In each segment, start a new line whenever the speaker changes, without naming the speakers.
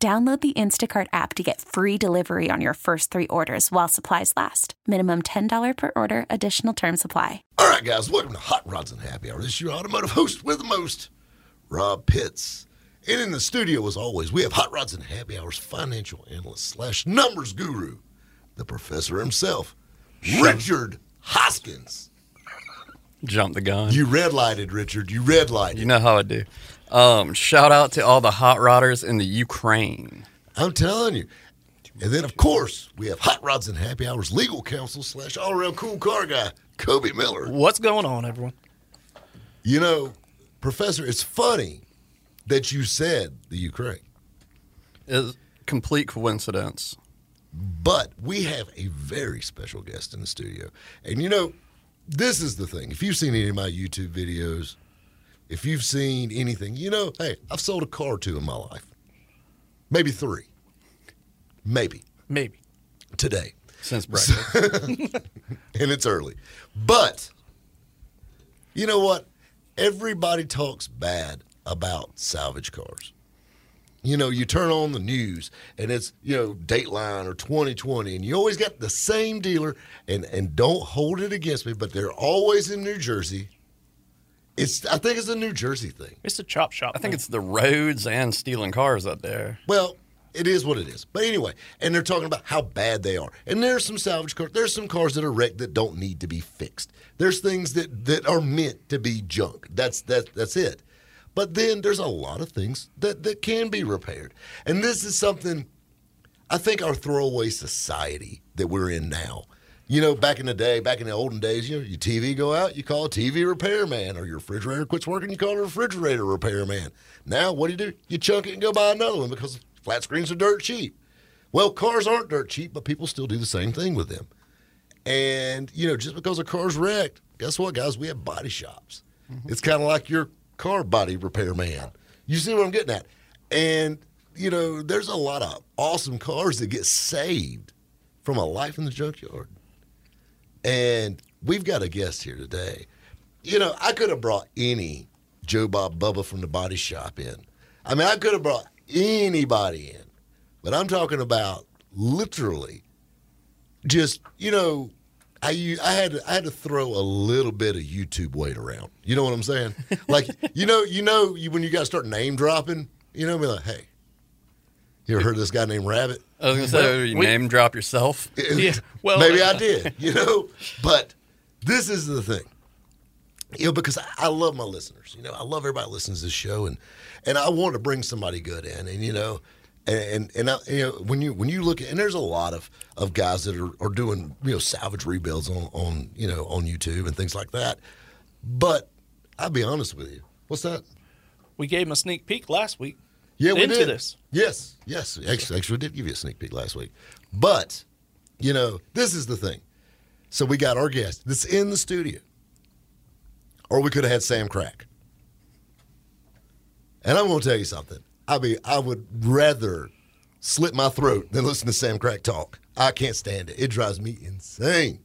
Download the Instacart app to get free delivery on your first three orders while supplies last. Minimum $10 per order, additional term supply.
All right, guys, welcome to Hot Rods and Happy Hour. This is your automotive host with the most, Rob Pitts. And in the studio, as always, we have Hot Rods and Happy Hours financial analyst slash numbers guru, the professor himself, Richard Hoskins.
Jump the gun.
You red lighted, Richard. You red lighted.
You know how I do. Um, shout out to all the hot rodders in the Ukraine.
I'm telling you. And then, of course, we have Hot Rods and Happy Hours legal counsel slash all around cool car guy, Kobe Miller.
What's going on, everyone?
You know, Professor, it's funny that you said the Ukraine,
It's complete coincidence.
but we have a very special guest in the studio. And you know, this is the thing. If you've seen any of my YouTube videos, if you've seen anything, you know, hey, I've sold a car or two in my life. Maybe three. Maybe
Maybe.
today.
Since breakfast.
and it's early. But you know what? Everybody talks bad about salvage cars. You know, you turn on the news and it's, you know, Dateline or 2020, and you always got the same dealer, and, and don't hold it against me, but they're always in New Jersey. It's I think it's a New Jersey thing.
It's a chop shop.
I think it's the roads and stealing cars up there.
Well, it is what it is. But anyway, and they're talking about how bad they are. And there's some salvage cars. There's some cars that are wrecked that don't need to be fixed. There's things that that are meant to be junk. That's that that's it. But then there's a lot of things that that can be repaired. And this is something I think our throwaway society that we're in now. You know, back in the day, back in the olden days, you know, your TV go out, you call a TV repairman, or your refrigerator quits working, you call a refrigerator repairman. Now, what do you do? You chunk it and go buy another one because flat screens are dirt cheap. Well, cars aren't dirt cheap, but people still do the same thing with them. And you know, just because a car's wrecked, guess what, guys? We have body shops. Mm-hmm. It's kind of like your car body repair man. You see what I'm getting at? And you know, there's a lot of awesome cars that get saved from a life in the junkyard. And we've got a guest here today. You know, I could have brought any Joe Bob Bubba from the body shop in. I mean, I could have brought anybody in, but I'm talking about literally just, you know, I, I had to, I had to throw a little bit of YouTube weight around. You know what I'm saying? Like, you know, you know, you, when you got to start name dropping, you know, be like, hey, you ever heard of this guy named Rabbit?
I was gonna say you
we-
name drop yourself.
Yeah, well,
maybe
uh,
I did, you know. But this is the thing, you know, because I, I love my listeners. You know, I love everybody that listens to this show, and and I want to bring somebody good in, and you know, and and, and I, you know when you when you look at and there's a lot of of guys that are, are doing you know salvage rebuilds on on you know on YouTube and things like that, but I'll be honest with you, what's that?
We gave him a sneak peek last week.
Yeah, we
into
did.
this.
Yes, yes. Actually, actually, we did give you a sneak peek last week. But, you know, this is the thing. So we got our guest that's in the studio. Or we could have had Sam Crack. And I'm going to tell you something. I mean, I would rather slit my throat than listen to Sam Crack talk. I can't stand it. It drives me insane.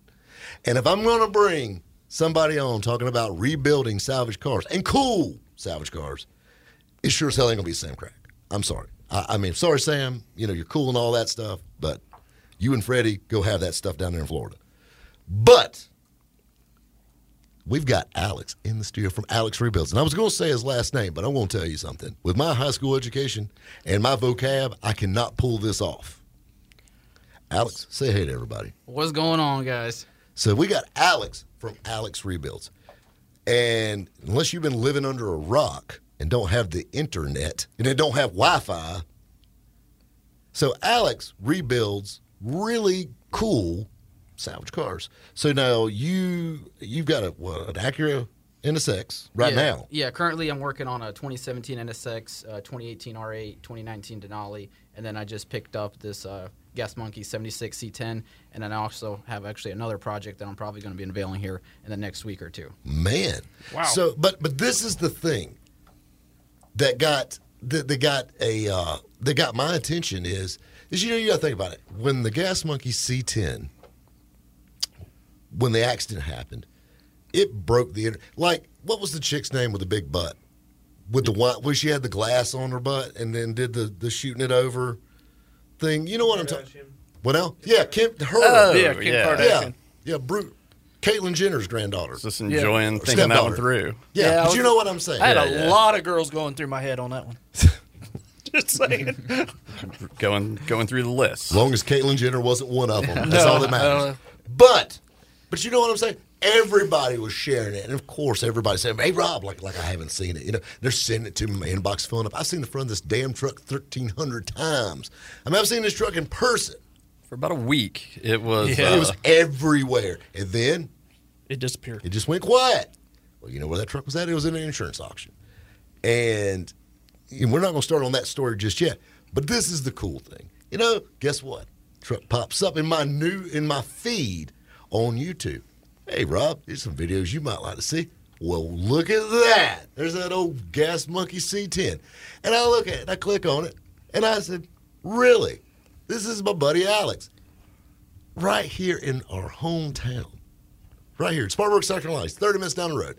And if I'm going to bring somebody on talking about rebuilding salvage cars and cool salvage cars, it sure as hell ain't gonna be Sam Crack. I'm sorry. I, I mean, sorry, Sam. You know, you're cool and all that stuff, but you and Freddie go have that stuff down there in Florida. But we've got Alex in the studio from Alex Rebuilds. And I was going to say his last name, but I'm going to tell you something. With my high school education and my vocab, I cannot pull this off. Alex, say hey to everybody.
What's going on, guys?
So we got Alex from Alex Rebuilds. And unless you've been living under a rock and don't have the internet and they don't have Wi Fi, so Alex rebuilds really cool salvage cars. So now you you've got a what an Acura NSX right
yeah,
now.
Yeah, currently I'm working on a 2017 NSX, uh, 2018 R8, 2019 Denali, and then I just picked up this uh, Gas Monkey 76 C10, and then I also have actually another project that I'm probably going to be unveiling here in the next week or two.
Man.
Wow.
So, but but this is the thing that got that, that got a uh, that got my attention is is you know you got to think about it when the Gas Monkey C10 when the accident happened, it broke the like what was the chick's name with the big butt with the one where she had the glass on her butt and then did the the shooting it over thing. You know what I'm talking? What else? Yeah, Kim. Her.
Oh,
yeah, Kim
yeah.
yeah, yeah. Brute. Caitlyn Jenner's granddaughter.
Just enjoying
Or
thinking that one through.
Yeah,
Yeah,
but
was-
you know what I'm saying.
I had
Yeah,
a
yeah.
lot of girls going through my head on that one. Just saying.
Going going through the list.
As long as Caitlyn Jenner wasn't one of them, that's
No,
all that matters. but, but you know what I'm saying? Everybody was sharing it, and of course, everybody saying, "Hey, Rob," like like I haven't seen it. You know, they're sending it to me, my inbox filling up. I've seen the front of this damn truck 1,300 times. I mean, I've seen this truck in person.
For about a week, it was.
Yeah.
uh,
It was everywhere, and then
It disappeared.
it just went quiet. Well, you know where that truck was at? It was in an insurance auction. And, we're not going to start on that story just yet. But this is the cool thing. You know, guess what? Truck pops up in my new in my feed on YouTube. Hey Rob, here's some videos you might like to see. Well, look at that. There's that old gas monkey C10. And I look at it, I click on it, and I said, Really? This is my buddy Alex. Right here in our hometown right here in Spartanburg, South Carolina. It's 30 minutes down the road.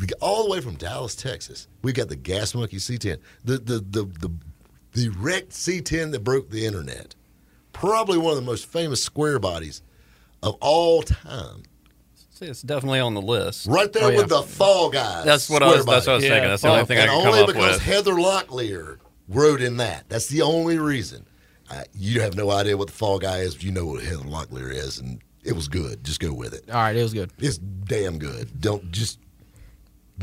We got- All the way from Dallas, Texas. we've got the Gas Monkey C10, the the the the, the wrecked C10 that broke the internet. Probably one of the most famous square bodies of all time.
see, it's definitely on the list.
Right there
Oh, yeah.
with the Fall Guys.
That's what I was. That's what I was
Yeah,
thinking. That's the only
fuck.
thing I
and
could
only
come up
because
with.
Heather Locklear wrote in that. That's the only reason. Uh, you have no idea what the Fall Guy is. but You know what Heather Locklear is, and it was good. Just go with it.
All right, it was good.
It's damn good. Don't just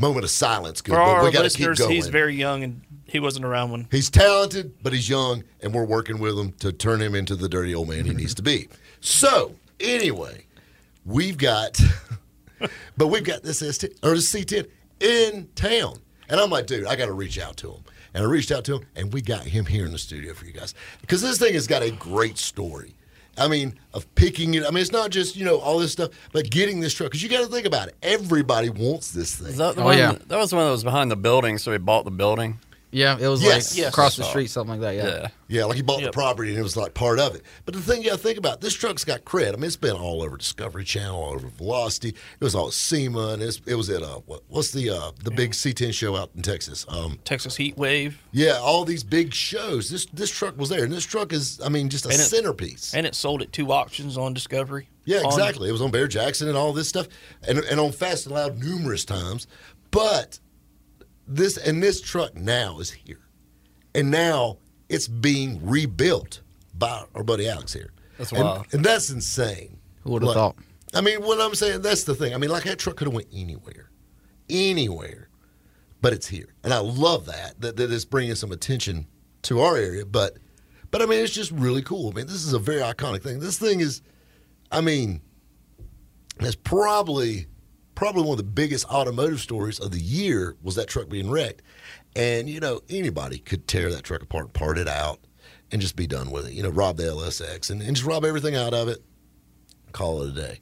moment of silence. Good,
For
but
our
we got to keep
listeners,
going.
he's very young and he wasn't around when.
He's talented, but he's young, and we're working with him to turn him into the dirty old man he needs to be. So, anyway, we've got, but we've got this ST or this C10 in town, and I'm like, dude, I got to reach out to him, and I reached out to him, and we got him here in the studio for you guys because this thing has got a great story. I mean, of picking it. I mean, it's not just you know all this stuff, but getting this truck because you got to think about it. Everybody wants this thing.
Is that the
Oh,
one?
yeah.
That was the one that was behind the building, so he bought the building.
Yeah, it was
Yes.
like
Yes.
across the street, something like that. Yeah.
Yeah.
Yeah, like he bought the property and it was like part of it. But the thing you got to think about, this truck's got cred. I mean, it's been all over Discovery Channel, all over Velocity. It was all SEMA, and it's, it was at uh, what, what's the uh, the big C10 show out in Texas? Um,
Texas Heat Wave,
yeah, all these big shows. This this truck was there, and this truck is, I mean, just a
And it-
centerpiece.
and it sold at two auctions on Discovery.
Yeah,
On-
exactly. It was on Barrett-Jackson and all this stuff, and and on Fast and Loud numerous times. But this and this truck now is here, and now it's being rebuilt by our buddy Alex here.
That's
and,
wild.
and that's insane.
Who would've
Like,
thought?
I mean, what I'm saying, that's the thing. I mean, like that truck could have went anywhere, anywhere, but it's here, and I love that that that it's bringing some attention to our area. But, but I mean, it's just really cool. I mean, this is a very iconic thing. This thing is, I mean, it's probably probably one of the biggest automotive stories of the year was that truck being wrecked, and you know anybody could tear that truck apart, part it out, and just be done with it. You know, rob the LSX and, and just rob everything out of it, call it a day.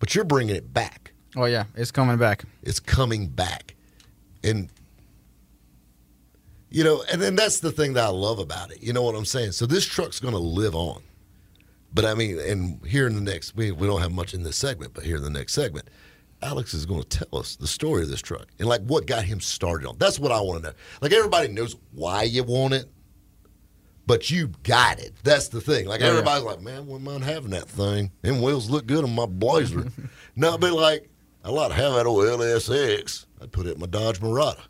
But you're bringing it back.
Oh yeah, it's coming back.
It's coming back, and you know, and then that's the thing that I love about it. You know what I'm saying? So this truck's going to live on. But I mean, and here in the next, we, we don't have much in this segment, but here in the next segment, Alex is going to tell us the story of this truck and like what got him started on. That's what I want to know. Like everybody knows why you want it, but you got it. That's the thing. Like
Yeah, yeah.
everybody's like, man, wouldn't mind having that thing. Them wheels look good on my Blazer. no, but like, I'd like to have that old LSX. I'd put it in my Dodge Mirada.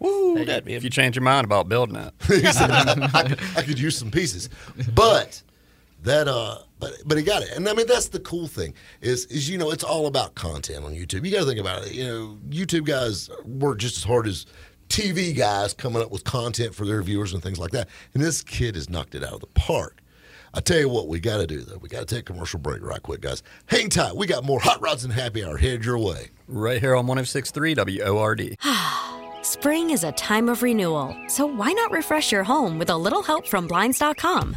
Woo, that'd be
If you change your mind about building it,
I, I could use some pieces, but that uh, but but he got it, and I mean that's the cool thing is is you know it's all about content on YouTube. You got to think about it. You know, YouTube guys work just as hard as TV guys coming up with content for their viewers and things like that. And this kid has knocked it out of the park. I tell you what, we got to do though. We got to take a commercial break right quick, guys. Hang tight. We got more hot rods and happy hour headed your way.
Right here on 1063 WORD.
Spring is a time of renewal, so why not refresh your home with a little help from Blinds.com?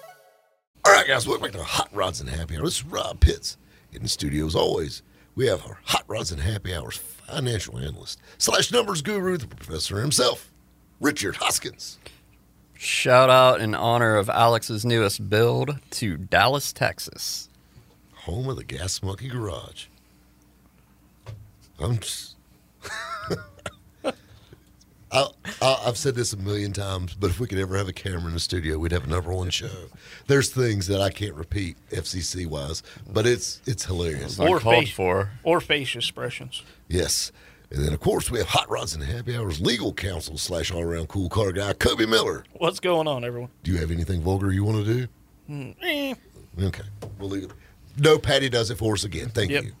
All right, guys, welcome back to Hot Rods and Happy Hour. This is Rob Pitts in the studio as always. We have our Hot Rods and Happy Hours financial analyst slash numbers guru, the professor himself, Richard Hoskins.
Shout out in honor of Alex's newest build to Dallas, Texas.
home of the Gas Monkey Garage. I'm just. I, I, I've said this a million times, but if we could ever have a camera in the studio, we'd have a number one show. There's things that I can't repeat FCC wise, but it's it's hilarious.
Or
Or face-
for.
Or face expressions.
Yes, and then of course we have Hot Rods and Happy Hours legal counsel slash all around cool car guy Kobe Miller.
What's going on, everyone?
Do you have anything vulgar you want to do?
Eh,
Okay, we'll leave it. No, Patty does it for us again. Thank
Yep.
you.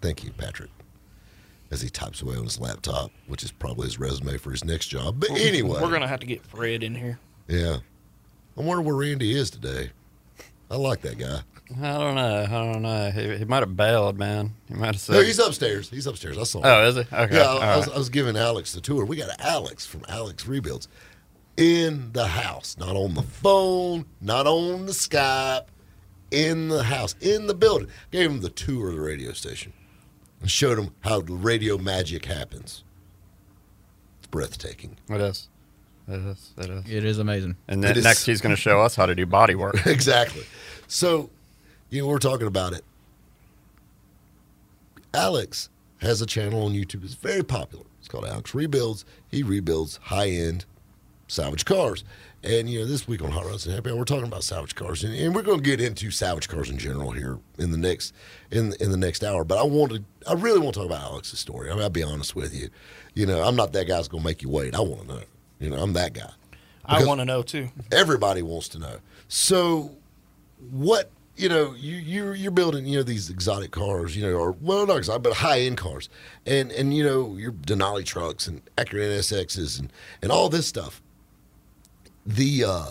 Thank you, Patrick. As he types away on his laptop, which is probably his resume for his next job. But anyway,
We're gonna have to get Fred in here.
yeah. I wonder where Randy is today. I like that guy.
I don't know. I don't know. He, he might have bailed, man. He might have said.
No, he's upstairs. He's upstairs. I saw him.
Oh, is he? Okay.
Yeah, I,
all
I was,
right.
I was giving Alex the tour. We got Alex from Alex Rebuilds in the house, not on the phone, not on the Skype, in the house, in the building. Gave him the tour of the radio station and showed him how radio magic happens. It's breathtaking.
It is. It is. It is.
It is amazing.
And
It
then
is-
next, he's going to show us how to do body work.
exactly. So, you know, we're talking about it. Alex has a channel on YouTube. It's very popular. It's called Alex Rebuilds. He rebuilds high end salvage cars. And, you know, this week on Hot Rods and Happy Hour, we're talking about salvage cars. And, and we're going to get into salvage cars in general here in the next in in the next hour. But I wanted, I really want to talk about Alex's story. I mean, I'll be honest with you. You know, I'm not that guy that's going to make you wait. I want to know. You know, I'm that guy.
I want to know too.
everybody wants to know. So, what you know, you you you're building you know these exotic cars, you know, or well not exotic, but high end cars, and and you know your Denali trucks and Acura NSXs and and all this stuff. The uh,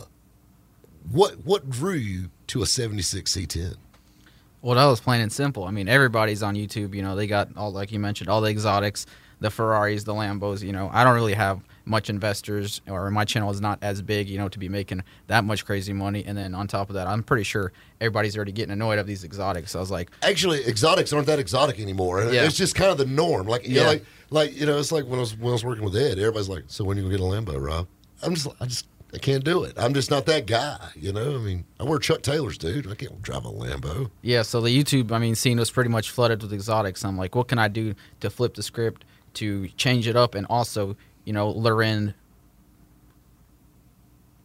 what what drew you to a '76 C10?
Well, that was plain and simple. I mean, everybody's on YouTube. You know, they got all like you mentioned, all the exotics, the Ferraris, the Lambos. You know, I don't really have much investors, or my channel is not as big. You know, to be making that much crazy money. And then on top of that, I'm pretty sure everybody's already getting annoyed of these exotics. So I was like,
Actually, exotics aren't that exotic anymore.
Yeah.
It's just kind of the norm. Like know,
Yeah.
like like you know, it's like when I was when I was working with Ed. Everybody's like, "So when are you gonna get a Lambo, Rob?" I'm just I just I can't do it. I'm just not that guy. You know, I mean, I wear Chuck Taylors, dude. I can't drive a Lambo.
Yeah, so the YouTube, I mean, scene was pretty much flooded with exotics. I'm like, what can I do to flip the script to change it up and also, you know, lure in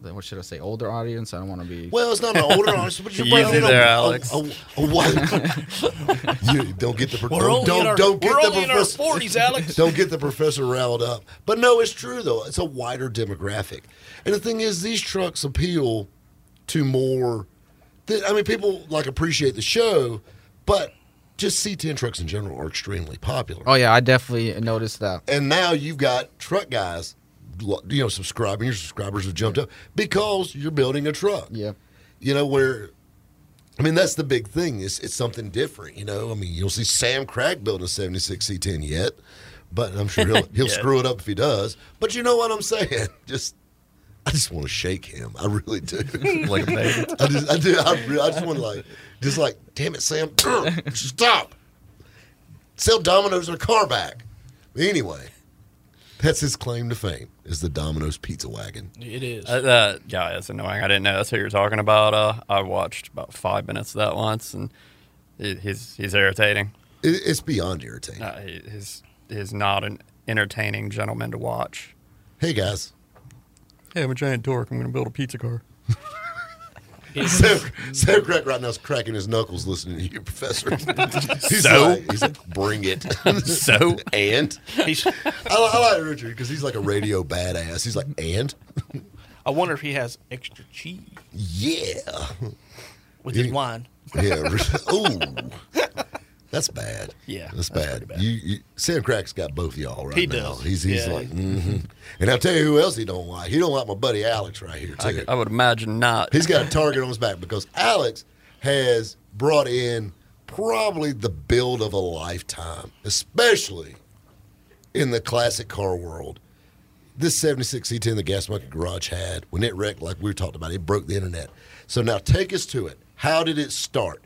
what should I say, older audience? I don't want to be.
Well, it's not an older audience, but you're
Easy
bringing
there,
a,
Alex.
A, a, a white. you don't get the pro-
We're
don't, don't,
in our,
don't get
we're
the
only in our
professor.
forties, Alex.
Don't get the professor riled up. But no, it's true though. It's a wider demographic, and the thing is, these trucks appeal to more. th- I mean, people like appreciate the show, but just C10 trucks in general are extremely popular.
Oh yeah, I definitely noticed that.
And now you've got truck guys, lo- you know, subscribing. Your subscribers have jumped up because you're building a truck.
Yeah.
You know where. I mean, that's the big thing. It's, it's something different, you know. I mean, you'll see Sam Crack building a 76 C10 yet, but I'm sure he'll he'll screw it up if he does. But you know what I'm saying? Just, I just want to shake him. I really do.
like a.
I just, I do. I, really, I just want to like, just like, damn it, Sam, stop. Sell Domino's in a car back. Anyway, that's his claim to fame is the Domino's Pizza Wagon.
It is.
Uh, that guy is annoying. I didn't know that's who you're talking about. Uh, I watched about five minutes of that once, and he- he's he's irritating.
It, it's beyond irritating.
Uh, he, he's he's not an entertaining gentleman to watch.
Hey guys,
Hey, I'm a giant dork. I'm going to build a pizza car.
Sam, Sam Crack right now is cracking his knuckles listening to you, Professor. he's
So?
like, he's like, bring it.
So
and
He's,
I, I like Richard because he's like a radio badass. He's like, and
I wonder if he has extra cheese
yeah,
with his wine.
yeah. Oh, that's bad.
Yeah,
that's,
that's
bad.
bad.
You, you, Sam Crack's got both of y'all right
He
now.
does.
He's he's
Yeah.
like, mm-hmm. and I'll tell you who else he don't like. He don't like my buddy Alex right here too.
I, I would imagine not.
He's got a target on his back because Alex has brought in probably the build of a lifetime, especially in the classic car world. This 76 C10 the Gas Monkey Garage had, when it wrecked, like we were talking about, it broke the internet. So now take us to it. How did it start?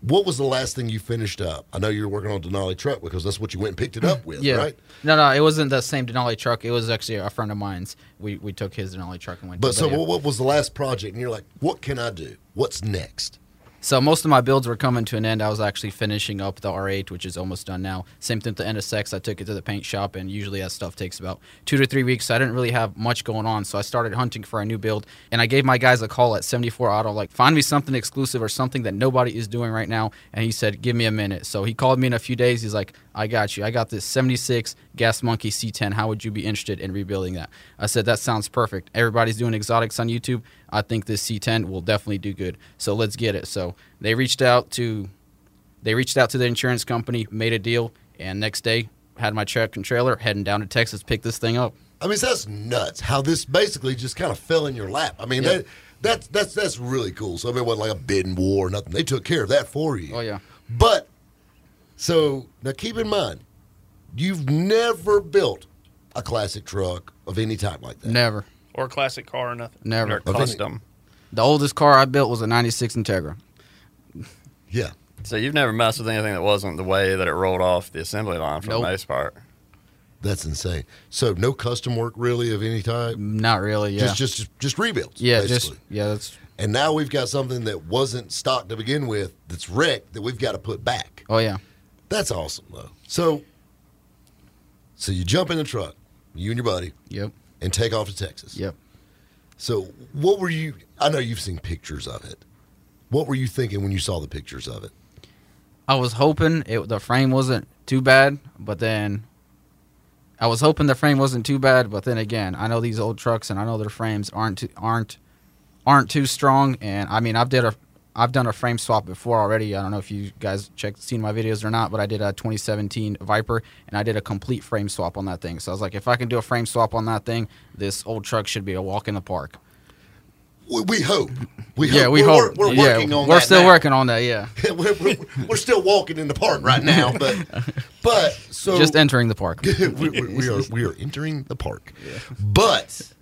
What was the last thing you finished up? I know you were working on Denali truck because that's what you went and picked it up with,
Yeah.
right?
No, no, it wasn't the same Denali truck. It was actually a friend of mine's. We we took his Denali truck and went.
But
to
so what was the last project? And you're like, what can I do? What's next?
So most of my builds were coming to an end. I was actually finishing up the R8, which is almost done now. Same thing with the NSX. I took it to the paint shop, and usually that stuff takes about two to three weeks. So I didn't really have much going on. So I started hunting for a new build, and I gave my guys a call at 74 Auto, like find me something exclusive or something that nobody is doing right now. And he said, give me a minute. So he called me in a few days. He's like, I got you. I got this 76 Gas Monkey C10. How would you be interested in rebuilding that? I said, that sounds perfect. Everybody's doing exotics on YouTube. I think this C10 will definitely do good. So let's get it. So they reached out to they reached out to the insurance company, made a deal, and next day had my truck and trailer heading down to Texas, pick this thing up.
I mean, that's nuts. How this basically just kind of fell in your lap. I mean,
Yeah.
that that's that's that's really cool. So I mean, it wasn't like a bidding war or nothing. They took care of that for you.
Oh yeah.
But so now keep in mind, you've never built a classic truck of any type like that.
Never.
Or a classic car or nothing.
They're
Never.
Okay.
custom.
The oldest car I built was a 96 Integra.
Yeah.
So you've never messed with anything that wasn't the way that it rolled off the assembly line for
Nope.
the most part.
That's insane. So no custom work really of any type.
Not really, yeah.
Just just just rebuilds.
yeah,
basically.
just yeah, that's
And now we've got something that wasn't stocked to begin with that's wrecked that we've got to put back.
oh yeah.
That's awesome though. So so you jump in the truck, you and your buddy,
Yep.
and take off to Texas.
Yep.
So what were you I know you've seen pictures of it. What were you thinking when you saw the pictures of it?
I was hoping it the frame wasn't too bad, but then I was hoping the frame wasn't too bad, but then again, I know these old trucks and I know their frames aren't too, aren't aren't too strong. And I mean, I've did a I've done a frame swap before already. I don't know if you guys checked seen my videos or not, but I did a 2017 Viper and I did a complete frame swap on that thing. So I was like, if I can do a frame swap on that thing, this old truck should be a walk in the park.
We, we hope. We
yeah,
hope.
we
we're,
hope.
We're, we're
yeah,
working on
We're
that
still
now.
working on that. Yeah,
we're, we're, we're still walking in the park right now, but but so
just entering the park.
we, we, we are we are entering the park. But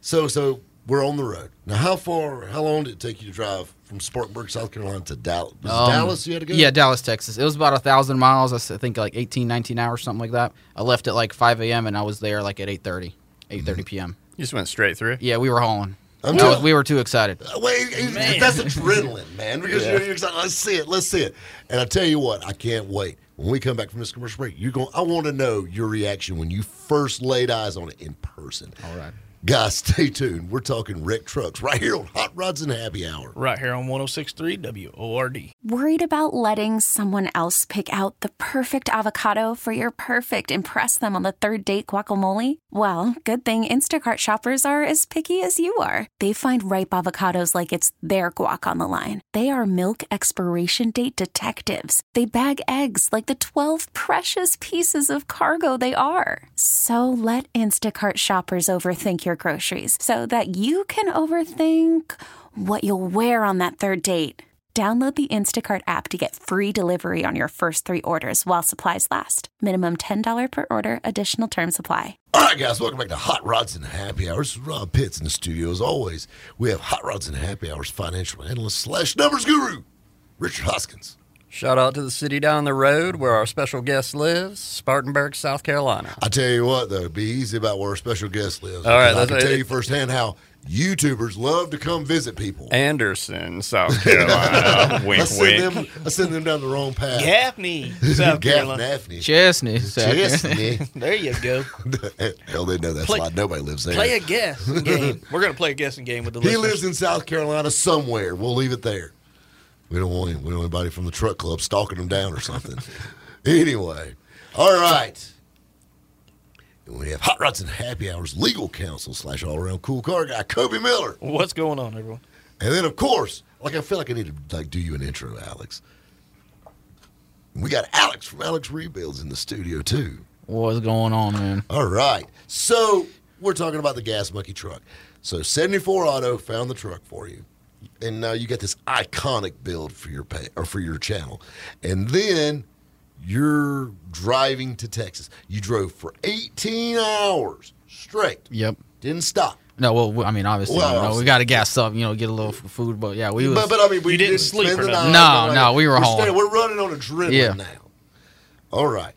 so so we're on the road now. How far? How long did it take you to drive from Spartanburg, South Carolina, to Dallas? Was
Um,
Dallas you had to go?
Yeah, Dallas, Texas. It was about a thousand miles. I think like 18, 19 hours, something like that. I left at like 5 a.m. and I was there like at 8.30, 8.30 p.m.
You just went straight through.
Yeah, we were hauling.
I'm
I was- we were too excited.
Uh, Wait, it- that's adrenaline, man. Because you're, you're excited. Let's see it. Let's see it. And I tell you what, I can't wait. When we come back from this commercial break, you're going. I want to know your reaction when you first laid eyes on it in person.
All right.
Guys, stay tuned. We're talking wrecked trucks right here on Hot Rods and Happy Hour.
Right here on 1063 WORD.
Worried about letting someone else pick out the perfect avocado for your perfect impress them on the third date guacamole? Well, good thing Instacart shoppers are as picky as you are. They find ripe avocados like it's their guac on the line. They are milk expiration date detectives. They bag eggs like the 12 precious pieces of cargo they are. So let Instacart shoppers overthink your groceries so that you can overthink what you'll wear on that third date. Download the Instacart app to get free delivery on your first three orders while supplies last. Minimum $10 per order, additional term supply.
All right, guys, welcome back to Hot Rods and Happy Hours. This is Rob Pitts in the studio. As always, we have Hot Rods and Happy Hours financial analyst slash numbers guru, Richard Hoskins.
Shout out to the city down the road where our special guest lives, Spartanburg, South Carolina.
I tell you what, though, be easy about where our special guest lives.
All right,
I can
right.
tell you firsthand how YouTubers love to come visit people.
Anderson, South Carolina. wink,
I send
wink.
them, I send them down the wrong path.
Gaffney, South Carolina.
Daphne.
Chesnee. South Carolina.
Chesnee.
There you go.
Hell, they know that's
Play-
why nobody lives there.
Play a guessing game. We're gonna play a guessing game with the
he
listeners.
lives in South Carolina somewhere. We'll leave it there. We don't want we don't want anybody from the truck club stalking him down or something. anyway, all right. And we have Hot Rods and Happy Hours legal counsel slash all around cool car guy Kobe Miller,
What's going on, everyone?
and then of course, like I feel like I need to like do you an intro, Alex. We got Alex from Alex Rebuilds in the studio too.
What's going on, man?
All right. So we're talking about the gas monkey truck. So 74 Auto found the truck for you. And now you get this iconic build for your pay or for your channel. And then you're driving to Texas. You drove for 18 hours straight.
Yep.
Didn't stop.
No, well, I mean, obviously,
Well,
you know, we got to gas up, you know, get a little food, but yeah, we was.
But, but I mean, we
You didn't sleep
spend the
nothing?
night.
No, no, we were
we're
home.
staying- we're running on adrenaline
Yeah.
now. All right.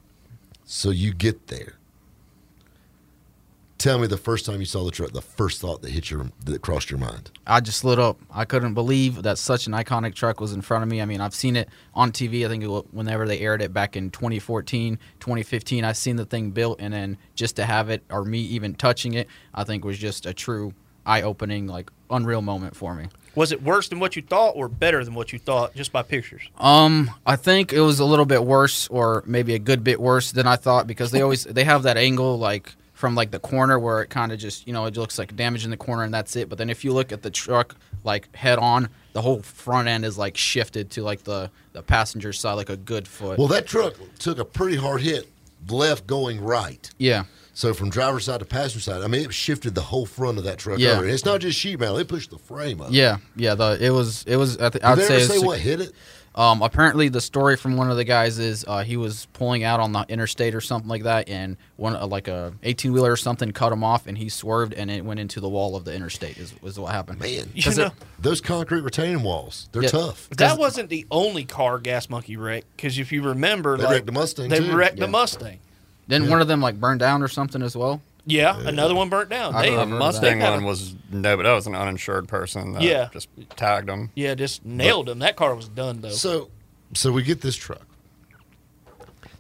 So you get there. Tell me the first time you saw the truck, the first thought that hit your that crossed your mind.
I just lit up. I couldn't believe that such an iconic truck was in front of me. I mean, I've seen it on TV. I think it, wa- whenever they aired it back in 2014, 2015, I seen the thing built, and then just to have it or me even touching it, I think was just a true eye-opening, like unreal moment for me.
Was it worse than what you thought, or better than what you thought, just by pictures?
Um, I think it was a little bit worse, or maybe a good bit worse than I thought, because they always they have that angle like from like the corner where it kind of just you know it looks like damage in the corner and that's it. But then if you look at the truck like head on, the whole front end is like shifted to like the the passenger side like a good foot.
Well, that truck took a pretty hard hit, left going right.
yeah,
So from driver's side to passenger side, I mean, it shifted the whole front of that truck
Yeah.
over. And it's not just sheet metal; it pushed the frame up.
yeah, yeah. The it was it was I th-
Did
I'd
they
say,
ever say what hit it?
Um, apparently, the story from one of the guys is uh, he was pulling out on the interstate or something like that, and one uh, like a eighteen wheeler or something cut him off, and he swerved, and it went into the wall of the interstate. Is was what happened.
Man,
You know,
those concrete retaining walls, they're
Yeah.
tough.
that wasn't the only car Gas Monkey wreck. Because if you remember,
They
like,
wrecked the Mustang,
They
too.
wrecked the Mustang.
Didn't one of them like burn down or something as well?
Yeah, another one burnt down.
I
They,
don't
The
I've
Mustang one was no, but that was an uninsured person. That
Yeah.
just tagged him.
yeah, just nailed him. That car was done though.
So, so we get this truck.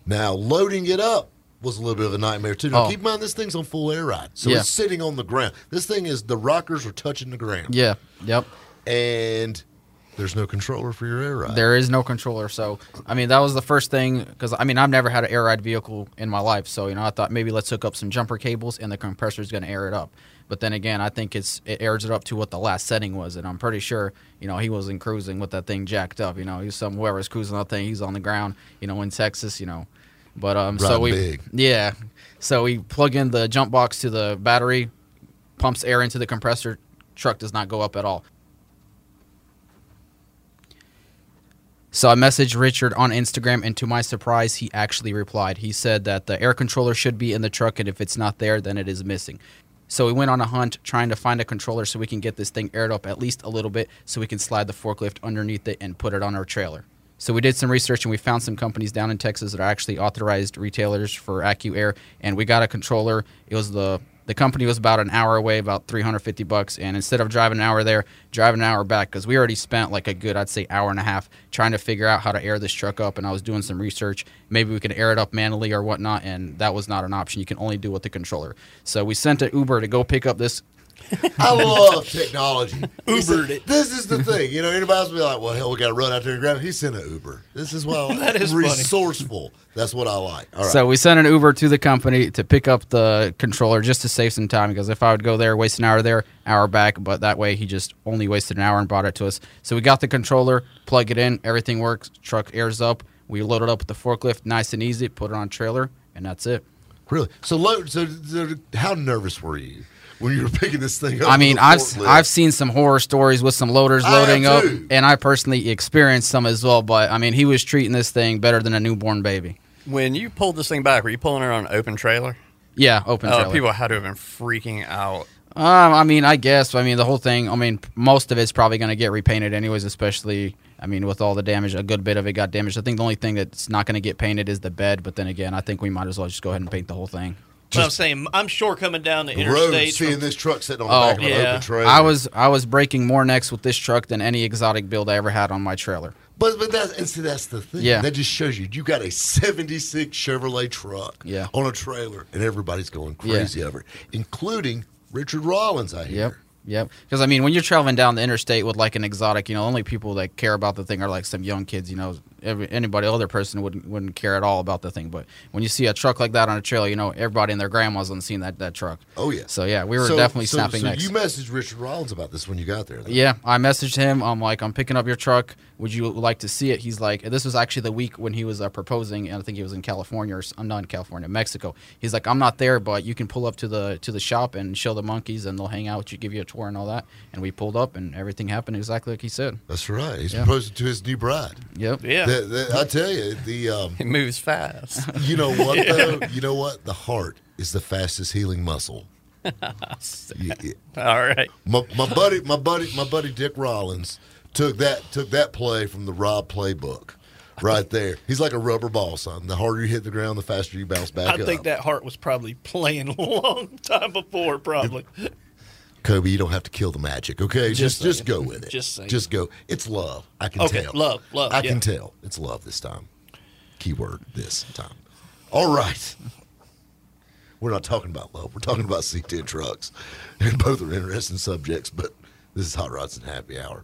Now loading it up was a little bit of a nightmare too. Now
Oh.
keep in mind this thing's on full air ride, so
Yeah.
it's sitting on the ground. This thing is the rockers are touching the ground,
Yeah. Yep.
and there's no controller for your air ride.
There is no controller, so I mean that was the first thing because I mean I've never had an air ride vehicle in my life, so you know I thought maybe let's hook up some jumper cables and the compressor is going to air it up. But then again, I think it's it airs it up to what the last setting was, and I'm pretty sure you know he wasn't cruising with that thing jacked up. You know, he's some whoever's cruising that thing, he's on the ground. You know, in Texas, you know. But um, so we
big.
yeah, so we plug in the jump box to the battery, pumps air into the compressor. Truck does not go up at all. So I messaged Richard on Instagram, and to my surprise, he actually replied. He said that the air controller should be in the truck, and if it's not there, then it is missing. So we went on a hunt trying to find a controller so we can get this thing aired up at least a little bit so we can slide the forklift underneath it and put it on our trailer. So we did some research and we found some companies down in Texas that are actually authorized retailers for AccuAir, and we got a controller. It was the the company was about an hour away, about 350 bucks, and instead of driving an hour there, driving an hour back because we already spent like a good, I'd say, hour and a half trying to figure out how to air this truck up, and I was doing some research. Maybe we could air it up manually or whatnot, and that was not an option. You can only do it with the controller. So we sent an Uber to go pick up this.
I love technology.
Ubered it.
This is the thing. You know, anybody else will be like, well, hell, we got to run out there and grab it. He sent an Uber. This is why
That is funny.
resourceful. That's what I like. All right.
So we sent an Uber to the company to pick up the controller just to save some time because if I would go there, waste an hour there, hour back, but that way he just only wasted an hour and brought it to us. So we got the controller, plug it in, everything works, truck airs up, we load it up with the forklift, nice and easy, put it on trailer, and that's it.
really? So, load, so, so, how nervous were you when you were picking this thing up?
I mean,
with a
I've
forklift?
I've seen some horror stories with some loaders loading up, and I personally experienced some as well. But I mean, he was treating this thing better than a newborn baby.
When you pulled this thing back, were you pulling it on an open trailer?
Yeah, open
Oh,
trailer.
people had to have been freaking out.
Um, I mean, I guess. I mean, the whole thing. I mean, most of it's probably going to get repainted anyways. Especially, I mean, with all the damage, a good bit of it got damaged. I think the only thing that's not going to get painted is the bed. But then again, I think we might as well just go ahead and paint the whole thing.
But I'm saying, I'm sure coming down the,
The road,
interstate.
seeing
from-
this truck sitting on the
Oh,
back of an open trailer.
I was I was breaking more necks with this truck than any exotic build I ever had on my trailer.
But but that's and see that's the thing.
Yeah.
That just shows you you got a '76 Chevrolet truck
Yeah.
on a trailer, and everybody's going
Yeah.
crazy over it, including Richard Rawlings. I hear.
Yep. Yep. Because I mean, when you're traveling down the interstate with like an exotic, you know, only people that care about the thing are like some young kids. You know, every, anybody other person wouldn't wouldn't care at all about the thing. But when you see a truck like that on a trailer, you know, everybody and their grandmas on seen that that truck.
Oh yeah.
So yeah, we were
So-
definitely
so,
snapping
so
necks.
you messaged Richard Rawlings about this when you got there. then?
Yeah, I messaged him. I'm like, I'm picking up your truck. Would you like to see it? He's like, this was actually the week when he was uh, proposing, and I think he was in California or s- I'm not in California, Mexico. He's like, I'm not there, but you can pull up to the to the shop and show the monkeys, and they'll hang out with you, give you a tour and all that. And we pulled up, and everything happened exactly like he said.
That's right. He's
Yeah.
proposing to his new bride.
Yep.
yeah.
The- the- I tell you, the um,
It moves fast.
you know what though? You know what? The heart is the fastest healing muscle. Yeah, yeah.
All right.
My, my buddy, my buddy, my buddy Dick Rawlings took that took that play from the Rob playbook, right there. He's like a rubber ball, son. The harder you hit the ground, the faster you bounce back
I
up.
think that heart was probably playing a long time before, probably.
Kobe, you don't have to kill the magic, okay? Just
Just
just, go with it.
Just saying.
Just go. It's love. I can
Okay,
tell.
love, love,
I
yeah.
can tell. It's love this time. Keyword this time. All right. We're not talking about love. We're talking about C10 trucks. And both are interesting subjects, but this is Hot Rods and Happy Hour.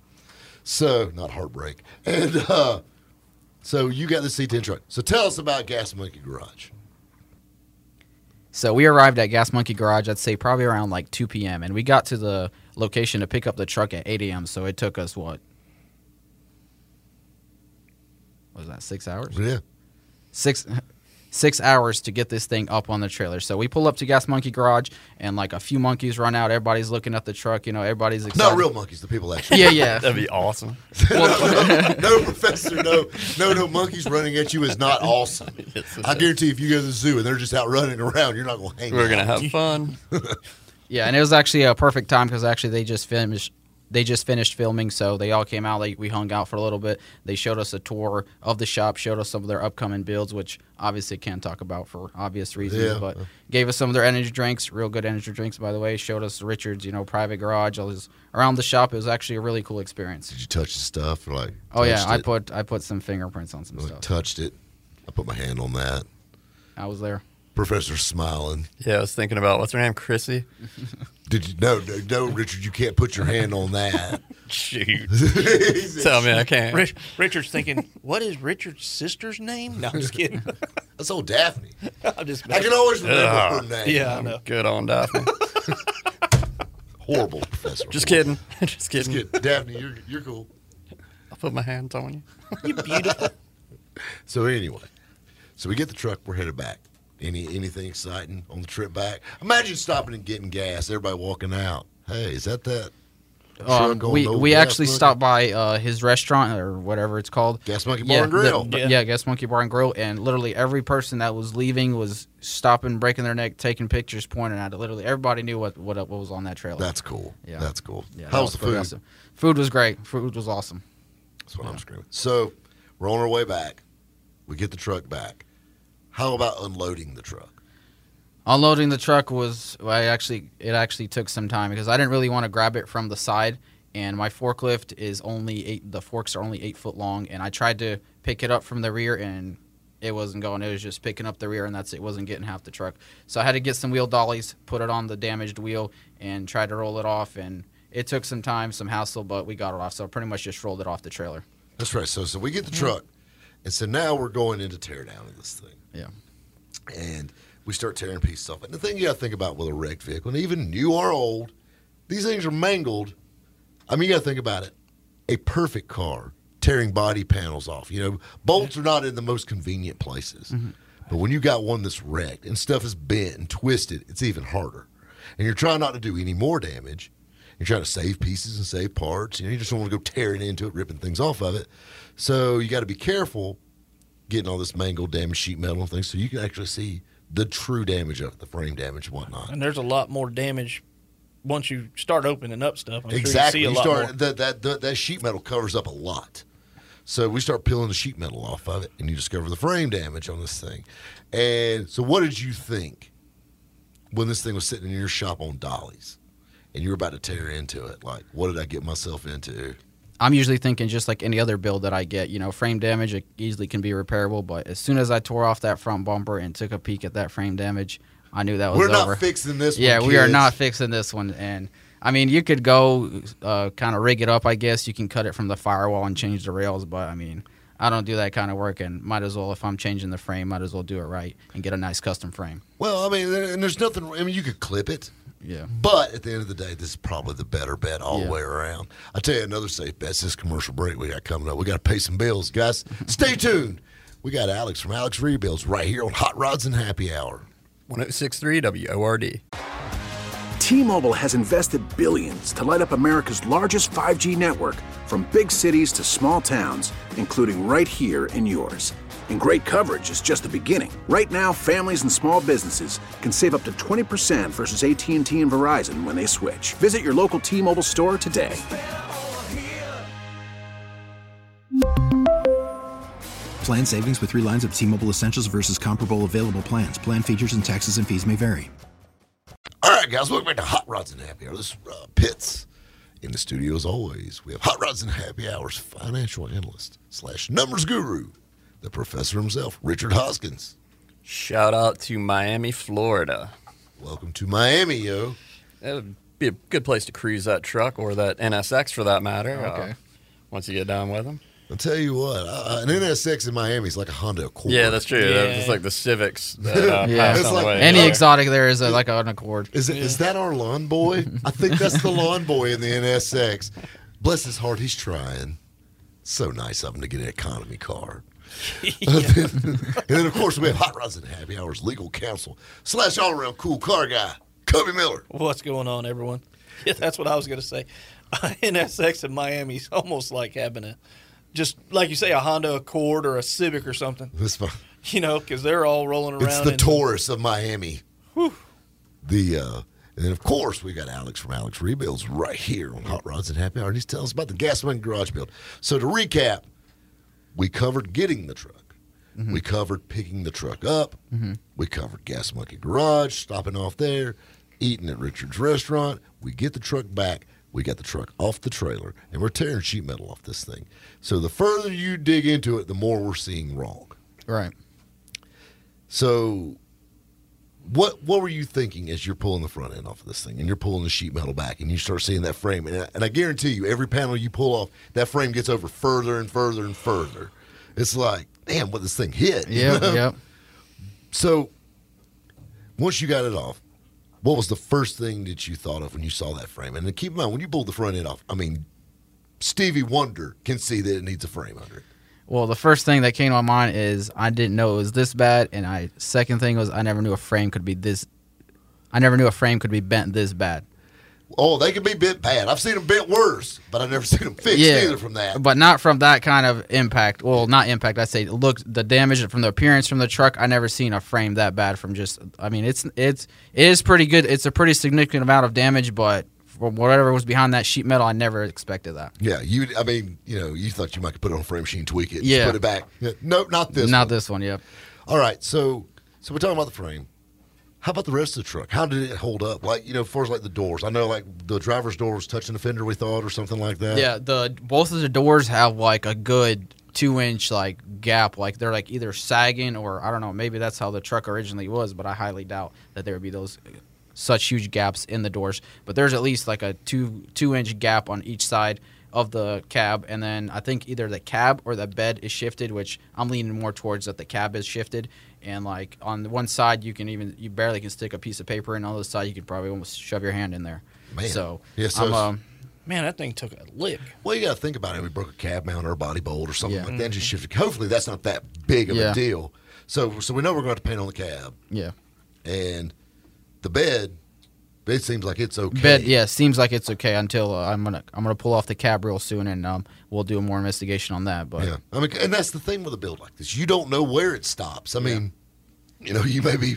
So, not heartbreak. And uh, so you got the C10 truck. So tell us about Gas Monkey Garage.
So we arrived at Gas Monkey Garage, I'd say probably around like 2 p.m. And we got to the location to pick up the truck at 8 a.m. So it took us what? What was that six hours?
Yeah.
Six six hours to get this thing up on the trailer. So we pull up to Gas Monkey Garage, and like a few monkeys run out. Everybody's looking at the truck. You know, everybody's excited.
Not real monkeys, the people actually.
Yeah, yeah.
That'd be awesome.
no, professor, no, no, no monkeys running at you is not awesome.
Yes,
I
is.
guarantee if you go to the zoo and they're just out running around, you're not going to hang.
We're
out.
gonna have fun.
Yeah, and it was actually a perfect time because actually they just finished. They just finished filming, so they all came out. Like we hung out for a little bit. They showed us a tour of the shop, showed us some of their upcoming builds, which obviously can't talk about for obvious reasons.
Yeah.
But gave us some of their energy drinks, real good energy drinks, by the way. Showed us Richard's, you know, private garage. I was around the shop. It was actually a really cool experience.
Did you touch the stuff? Or like,
Oh yeah,
touched
I put I put some fingerprints on some
like,
stuff.
touched it. I put my hand on that.
I was there.
Professor's smiling.
Yeah, I was thinking about what's her name, Chrissy.
Did you? No, no, no, Richard. You can't put your hand on that.
Shoot. Tell me I can't.
Rich, Richard's thinking, what is Richard's sister's name? No, I'm just kidding.
That's old Daphne.
I'm just
I can always remember
Ugh.
her name.
Yeah, I know.
Good on Daphne.
Horrible professor.
Just kidding. Just kidding.
Just kidding. Daphne, you're you're cool.
I'll put my hands on you.
You beautiful.
So anyway, so we get the truck. We're headed back. Any anything exciting on the trip back? Imagine stopping and getting gas. Everybody walking out. Hey, is that that?
Um, we we actually
monkey?
stopped by uh, his restaurant or whatever it's called.
Gas Monkey Bar
yeah,
and Grill.
the-
Yeah.
yeah, Gas Monkey Bar and Grill, and literally every person that was leaving was stopping, breaking their neck, taking pictures, pointing at it. Literally everybody knew what what, what was on that trailer.
That's cool.
Yeah.
That's cool.
yeah,
How was the food?
awesome. Food was great. Food was awesome.
That's what I'm screaming. So we're on our way back. We get the truck back. How about unloading the truck?
Unloading the truck was I actually it actually took some time because I didn't really want to grab it from the side, and my forklift is only eight. The forks are only eight foot long, and I tried to pick it up from the rear, and it wasn't going. It was just picking up the rear, and that's it. Wasn't getting half the truck. So I had to get some wheel dollies, put it on the damaged wheel, and try to roll it off. And it took some time, some hassle, but we got it off. So I pretty much just rolled it off the trailer.
That's right. So so we get the
Mm-hmm.
truck, and so now we're going into teardown of this thing.
Yeah.
and we start tearing pieces off. And the thing you got to think about with a wrecked vehicle, and even new or old, these things are mangled. I mean, you got to think about it. A perfect car tearing body panels off. You know, bolts are not in the most convenient places, mm-hmm. but when you got one that's wrecked and stuff is bent and twisted, it's even harder. And you're trying not to do any more damage. You're trying to save pieces and save parts. You know, you just don't want to go tearing into it, ripping things off of it. So you got to be careful getting all this mangled, damaged sheet metal and things, so you can actually see the true damage of it, the frame damage and whatnot.
And there's a lot more damage once you start opening up stuff, I'm
exactly.
sure you
You
see a lot
start that, that that that sheet metal covers up a lot. So we start peeling the sheet metal off of it, and you discover the frame damage on this thing. And so, what did you think when this thing was sitting in your shop on dollies, and you were about to tear into it? Like, what did I get myself into?
I'm usually thinking just like any other build that I get, you know, frame damage it easily can be repairable. But as soon as I tore off that front bumper and took a peek at that frame damage, I knew that was
We're
over.
not fixing this. One.
Yeah,
one,
we are not fixing this one. And I mean, you could go uh, kind of rig it up. I guess you can cut it from the firewall and change the rails. But I mean, I don't do that kind of work, and might as well if I'm changing the frame, might as well do it right and get a nice custom frame.
Well, I mean, and there's nothing. I mean, you could clip it.
Yeah.
But at the end of the day, this is probably the better bet all
Yeah.
the way around. I'll tell you another safe bet. This commercial break we got coming up. We got to pay some bills, guys. Stay tuned. We got Alex from Alex Rebuilds right here on Hot Rods and Happy Hour.
1063 WORD.
T-Mobile has invested billions to light up America's largest 5G network from big cities to small towns, including right here in yours. And great coverage is just the beginning. Right now, families and small businesses can save up to 20% versus AT&T and Verizon when they switch. Visit your local T-Mobile store today.
Plan savings with three lines of T Mobile Essentials versus comparable available plans. Plan features and taxes and fees may vary.
All right, guys, welcome back to Hot Rods and Happy Hour. This is uh, Pitts in the studio as always. We have Hot Rods and Happy Hour's financial analyst slash numbers guru, the professor himself, Richard Hoskins.
Shout out to Miami, Florida.
Welcome to Miami, yo.
That would be a good place to cruise that truck or that NSX for that matter.
Okay.
uh, once you get done with them.
I'll tell you what, uh, an NSX in Miami is like a Honda Accord.
Yeah, that's true.
Yeah.
That's just like the Civics that uh,
Yeah.
It's like.
Any
Yeah.
exotic there is a, like an Accord.
Is it? Is that our lawn boy? I think that's the lawn boy in the NSX. Bless his heart, he's trying. So nice of him to get an economy car. and, then, and then, of course, we have Hot Rods and Happy Hours legal counsel slash all around cool car guy, Cubby Miller.
What's going on, everyone? Yeah, that's what I was going to say. NSX in Miami is almost like having a, just like you say, a Honda Accord or a Civic or something.
This fun.
You know, because they're all rolling around.
It's the Taurus of Miami. The uh, and then of course we got Alex from Alex Rebuilds right here on Hot Rods and Happy Hour, and he's telling us about the Gas Monkey garage build. So to recap, we covered getting the truck. Mm-hmm. We covered picking the truck up. Mm-hmm. We covered Gas Monkey Garage, stopping off there, eating at Richard's restaurant. We get the truck back. We got the truck off the trailer, and we're tearing sheet metal off this thing. So the further you dig into it, the more we're seeing wrong.
Right.
So, what what were you thinking as you're pulling the front end off of this thing, and you're pulling the sheet metal back, and you start seeing that frame, and I, and I guarantee you, every panel you pull off, that frame gets over further and further and further. It's like, damn, what this thing hit. you know?
yep.
So, once you got it off, what was the first thing that you thought of when you saw that frame? And keep in mind, when you pulled the front end off, I mean, Stevie Wonder can see that it needs a frame under it.
Well, the first thing that came to my mind is I didn't know it was this bad, and I second thing was I never knew a frame could be this. I never knew a frame could be bent this bad.
Oh, they can be bent bad. I've seen them bent worse, but I've never seen them fixed either from that.
but not from that kind of impact. Well, not impact. I say look the damage from the appearance from the truck. I never seen a frame that bad from just. I mean, it's it's it is pretty good. It's a pretty significant amount of damage, but whatever was behind that sheet metal, I never expected that.
Yeah, you. I mean, you know, you thought you might put it on a frame machine, tweak it,
Yeah.
put it back. Yeah, no, not this.
not
one.
this one. Yep.
All right, so so we're talking about the frame. How about the rest of the truck? How did it hold up? Like you know, as far as like the doors, I know like the driver's door was touching the fender. We thought, or something like that.
Yeah, the both of the doors have like a good two inch like gap. Like they're like either sagging or I don't know. Maybe that's how the truck originally was, but I highly doubt that there would be those such huge gaps in the doors. But there's at least like a two two inch gap on each side of the cab, and then I think either the cab or the bed is shifted, which I'm leaning more towards that the cab is shifted. And like on the one side, you can even you barely can stick a piece of paper, and on the other side, you could probably almost shove your hand in there.
Man.
So,
Yeah, so
um,
Man, that thing took a lick.
Well, you got to think about it. We broke a cab mount or a body bolt or something
Yeah.
like that. and Just shifted. Hopefully, that's not that big of
Yeah.
a deal. So, so we know we're going to paint on the cab
yeah.
and the bed. It seems like it's okay.
Bed, yeah, seems like it's okay until uh, I'm gonna I'm gonna pull off the cab real soon, and um, we'll do a more investigation on that. But
Yeah, I mean, and that's the thing with a build like this. You don't know where it stops. I mean, you know, you may be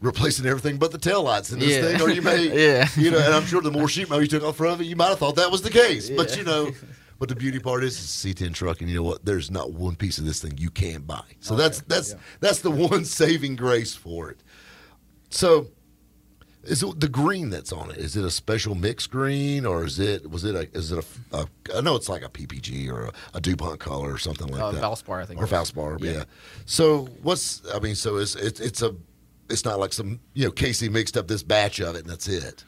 replacing everything but the taillights in this
Yeah.
thing, or you may,
Yeah.
you know. And I'm sure the more sheet metal you took off front of it, you might have thought that was the case. But you know, but the beauty part is it's a C10 truck, and you know what? There's not one piece of this thing you can't buy. So that's that's that's the one saving grace for it. So. Is it the green that's on it? Is it a special mix green, or is it was it a is it a, a I know it's like a PPG or a, a Dupont color or something like
Uh,
that.
Valspar, I think
or
it.
Valspar, yeah.
Yeah.
So what's I mean? So it's it's it's a it's not like some you know Casey mixed up this batch of it and that's it.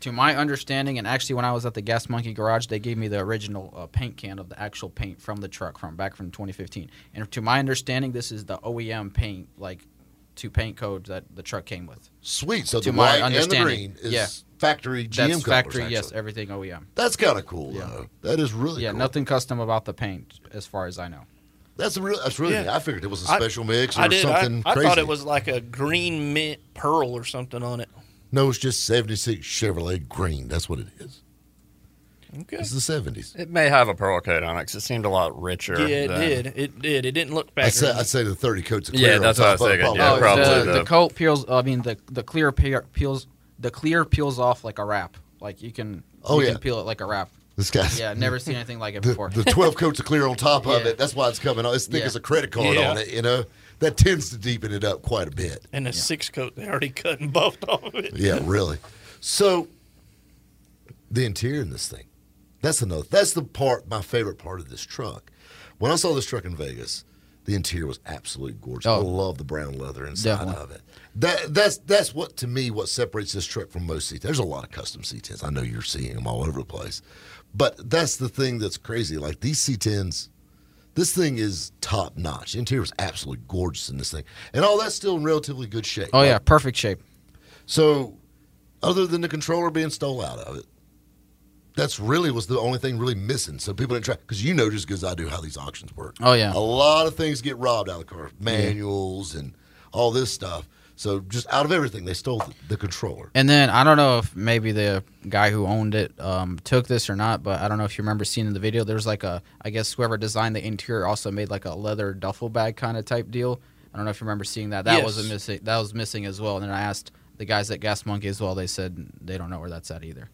to my understanding, and actually when I was at the Gas Monkey Garage, they gave me the original uh, paint can of the actual paint from the truck from back from 2015. And to my understanding, this is the OEM paint, like to paint code that the truck came with.
Sweet. So
To
the
my
white and the
understanding,
green is
yeah.
factory GM
That's
colors.
factory,
actually.
yes, everything OEM.
That's kind of cool though. That is really
yeah,
cool.
nothing custom about the paint, as far as I know.
That's a real. That's really.
Yeah.
I figured it was a special mix or
I did. I, I
crazy.
thought it was like a green mint pearl or something on it.
No, it's just '76 Chevrolet green. That's what it is.
Okay.
It's the '70s.
It may have a pearl coat on it because it seemed a lot richer.
Yeah, it
than-
did. It did. It didn't look back.
I'd say, I'd say the 30 coats of
Yeah,
clear.
that's
on
what I was
top of it,
thinking, yeah,
oh,
probably
the, uh,
the-
the coat peels. I mean, the the clear peels. The clear peels off like a wrap. Like you can.
Oh,
you
yeah.
can peel it like a wrap.
This guy's
Yeah, never seen anything like it
the,
before.
the 12 coats of clear on top of
Yeah.
it. That's why it's coming on. It's thick
Yeah.
as a credit card
Yeah.
on it, you know? That tends to deepen it up quite a bit.
and a six coat they already cut and buffed off of it.
Yeah, really. So, the interior in this thing, that's another, that's the part, my favorite part of this truck. When I saw this truck in Vegas, the interior was absolutely gorgeous. I
Oh.
love the brown leather inside
Definitely.
of it. That that's that's what to me what separates this truck from most C10s. There's a lot of custom C10s. I know you're seeing them all over the place, but that's the thing that's crazy. Like these C10s, this thing is top notch. Interior is absolutely gorgeous in this thing, and all that's still in relatively good shape.
oh yeah, perfect shape.
so, other than the controller being stole out of it, that's really was the only thing really missing. So people didn't try because you know just as good as I do how these auctions work.
Oh, yeah.
a lot of things get robbed out of the car, manuals and all this stuff. So just out of everything, they stole the, the controller.
And then I don't know if maybe the guy who owned it um, took this or not, but I don't know if you remember seeing in the video. There was like a, I guess whoever designed the interior also made like a leather duffel bag kind of type deal. I don't know if you remember seeing that. That was a missing. That was missing as well. And then I asked the guys at Gas Monkey as well. They said they don't know where that's at either.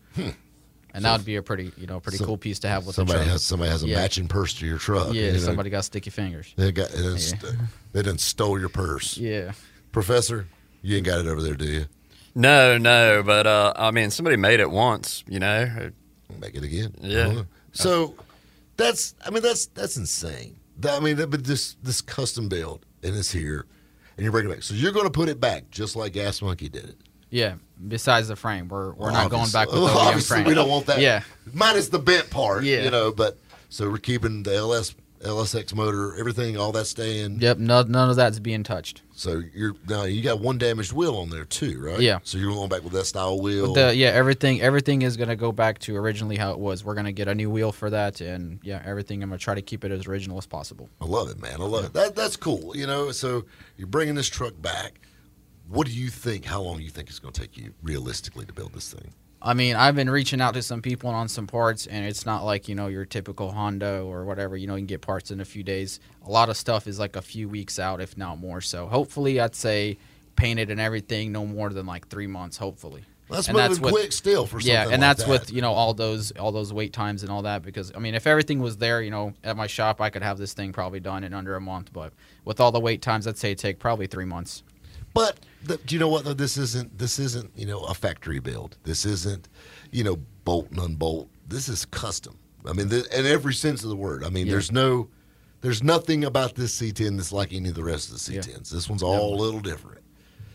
And that would be a pretty, you know, pretty
So-
cool piece to have with
Somebody
the truck.
has somebody has a
Yeah.
matching purse to your truck.
yeah,
you know.
somebody got sticky fingers.
they got they done, st- they done stole your purse.
Yeah.
Professor, you ain't got it over there, do you?
No, no, but uh, I mean, somebody made it once, you know.
make it again.
Yeah.
Uh-huh. So that's I mean that's that's insane. That, I mean, that- but this this custom build and it's here, and you're bringing it back. So you're going to put it back just like Gas Monkey did it.
Yeah. Besides the frame, we're we're
Well,
not going back with the
well,
OEM
obviously
frame.
we don't want that.
Yeah.
minus the bent part.
Yeah.
you know. But so we're keeping the LS LSX motor, everything, all that staying.
Yep. No, none of that's being touched.
So you're now you got one damaged wheel on there too, right?
Yeah.
So you're going back with that style wheel.
The, yeah, everything everything is gonna go back to originally how it was. We're gonna get a new wheel for that, and yeah, everything. I'm gonna try to keep it as original as possible.
I love it, man. I love it. That that's cool. You know, so you're bringing this truck back. What do you think? How long do you think it's going to take you realistically to build this thing?
I mean, I've been reaching out to some people on some parts, and it's not like you know your typical Honda or whatever. You know, you can get parts in a few days. A lot of stuff is like a few weeks out, if not more. So hopefully, I'd say painted and everything, no more than like three months. Hopefully.
That's
And
moving
with-
quick still for something
yeah, and
like
that's
that.
with you know all those all those wait times and all that because I mean if everything was there you know at my shop I could have this thing probably done in under a month but with all the wait times I'd say take probably three months.
But the, do you know what? Though this isn't this isn't you know a factory build. This isn't you know bolt and unbolt. This is custom. I mean, th- in every sense of the word. I mean,
Yeah.
there's no there's nothing about this C10 that's like any of the rest of the C10s. This one's all a little different.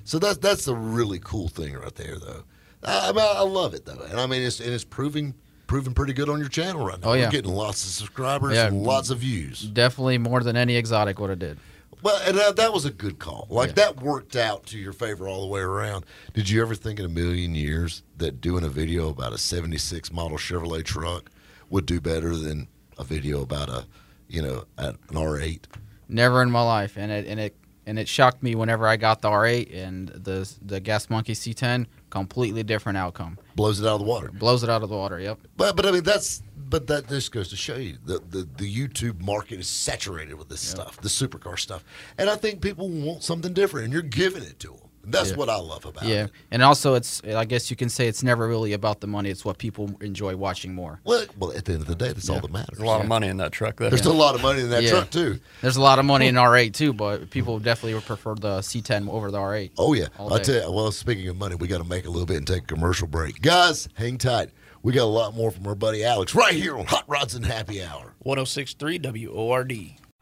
So that's that's a really cool thing right there, though. I, I, I love it though, and I mean it's and it's proving proving pretty good on your channel right now.
Oh, yeah.
We're getting lots of subscribers
Yeah.
and lots of views.
Definitely more than any exotic would have did.
Well, and that, that was a good call. Like
Yeah.
that worked out to your favor all the way around. Did you ever think in a million years that doing a video about a '76 model Chevrolet truck would do better than a video about a, you know, an R8?
Never in my life, and it and it and it shocked me whenever I got the R8 and the the Gas Monkey C10. Completely different outcome.
Blows it out of the water.
Blows it out of the water. Yep.
But but I mean that's but that just goes to show you the the, the YouTube market is saturated with this stuff, the supercar stuff, and I think people want something different, and you're giving it to them. That's
Yeah.
what I love about
Yeah,
it.
Yeah, and also it's I guess you can say it's never really about the money. It's what people enjoy watching more.
Well, well, at the end of the day, that's all that matters.
There's a lot of money in that truck there.
There's still a lot of money in that
Yeah.
truck too.
There's a lot of money in R8 too, but people definitely would prefer the C10 over the R8.
Oh yeah, I
day.
tell you. Well, speaking of money, we got to make a little bit and take a commercial break, guys. Hang tight. We got a lot more from our buddy Alex right here on Hot Rods and Happy Hour.
1063 WORD.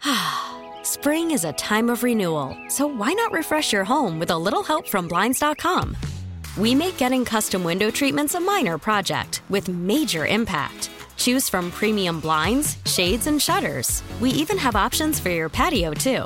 Spring is a time of renewal, so why not refresh your home with a little help from Blinds.com? We make getting custom window treatments a minor project with major impact. Choose from premium blinds, shades, and shutters. We even have options for your patio, too.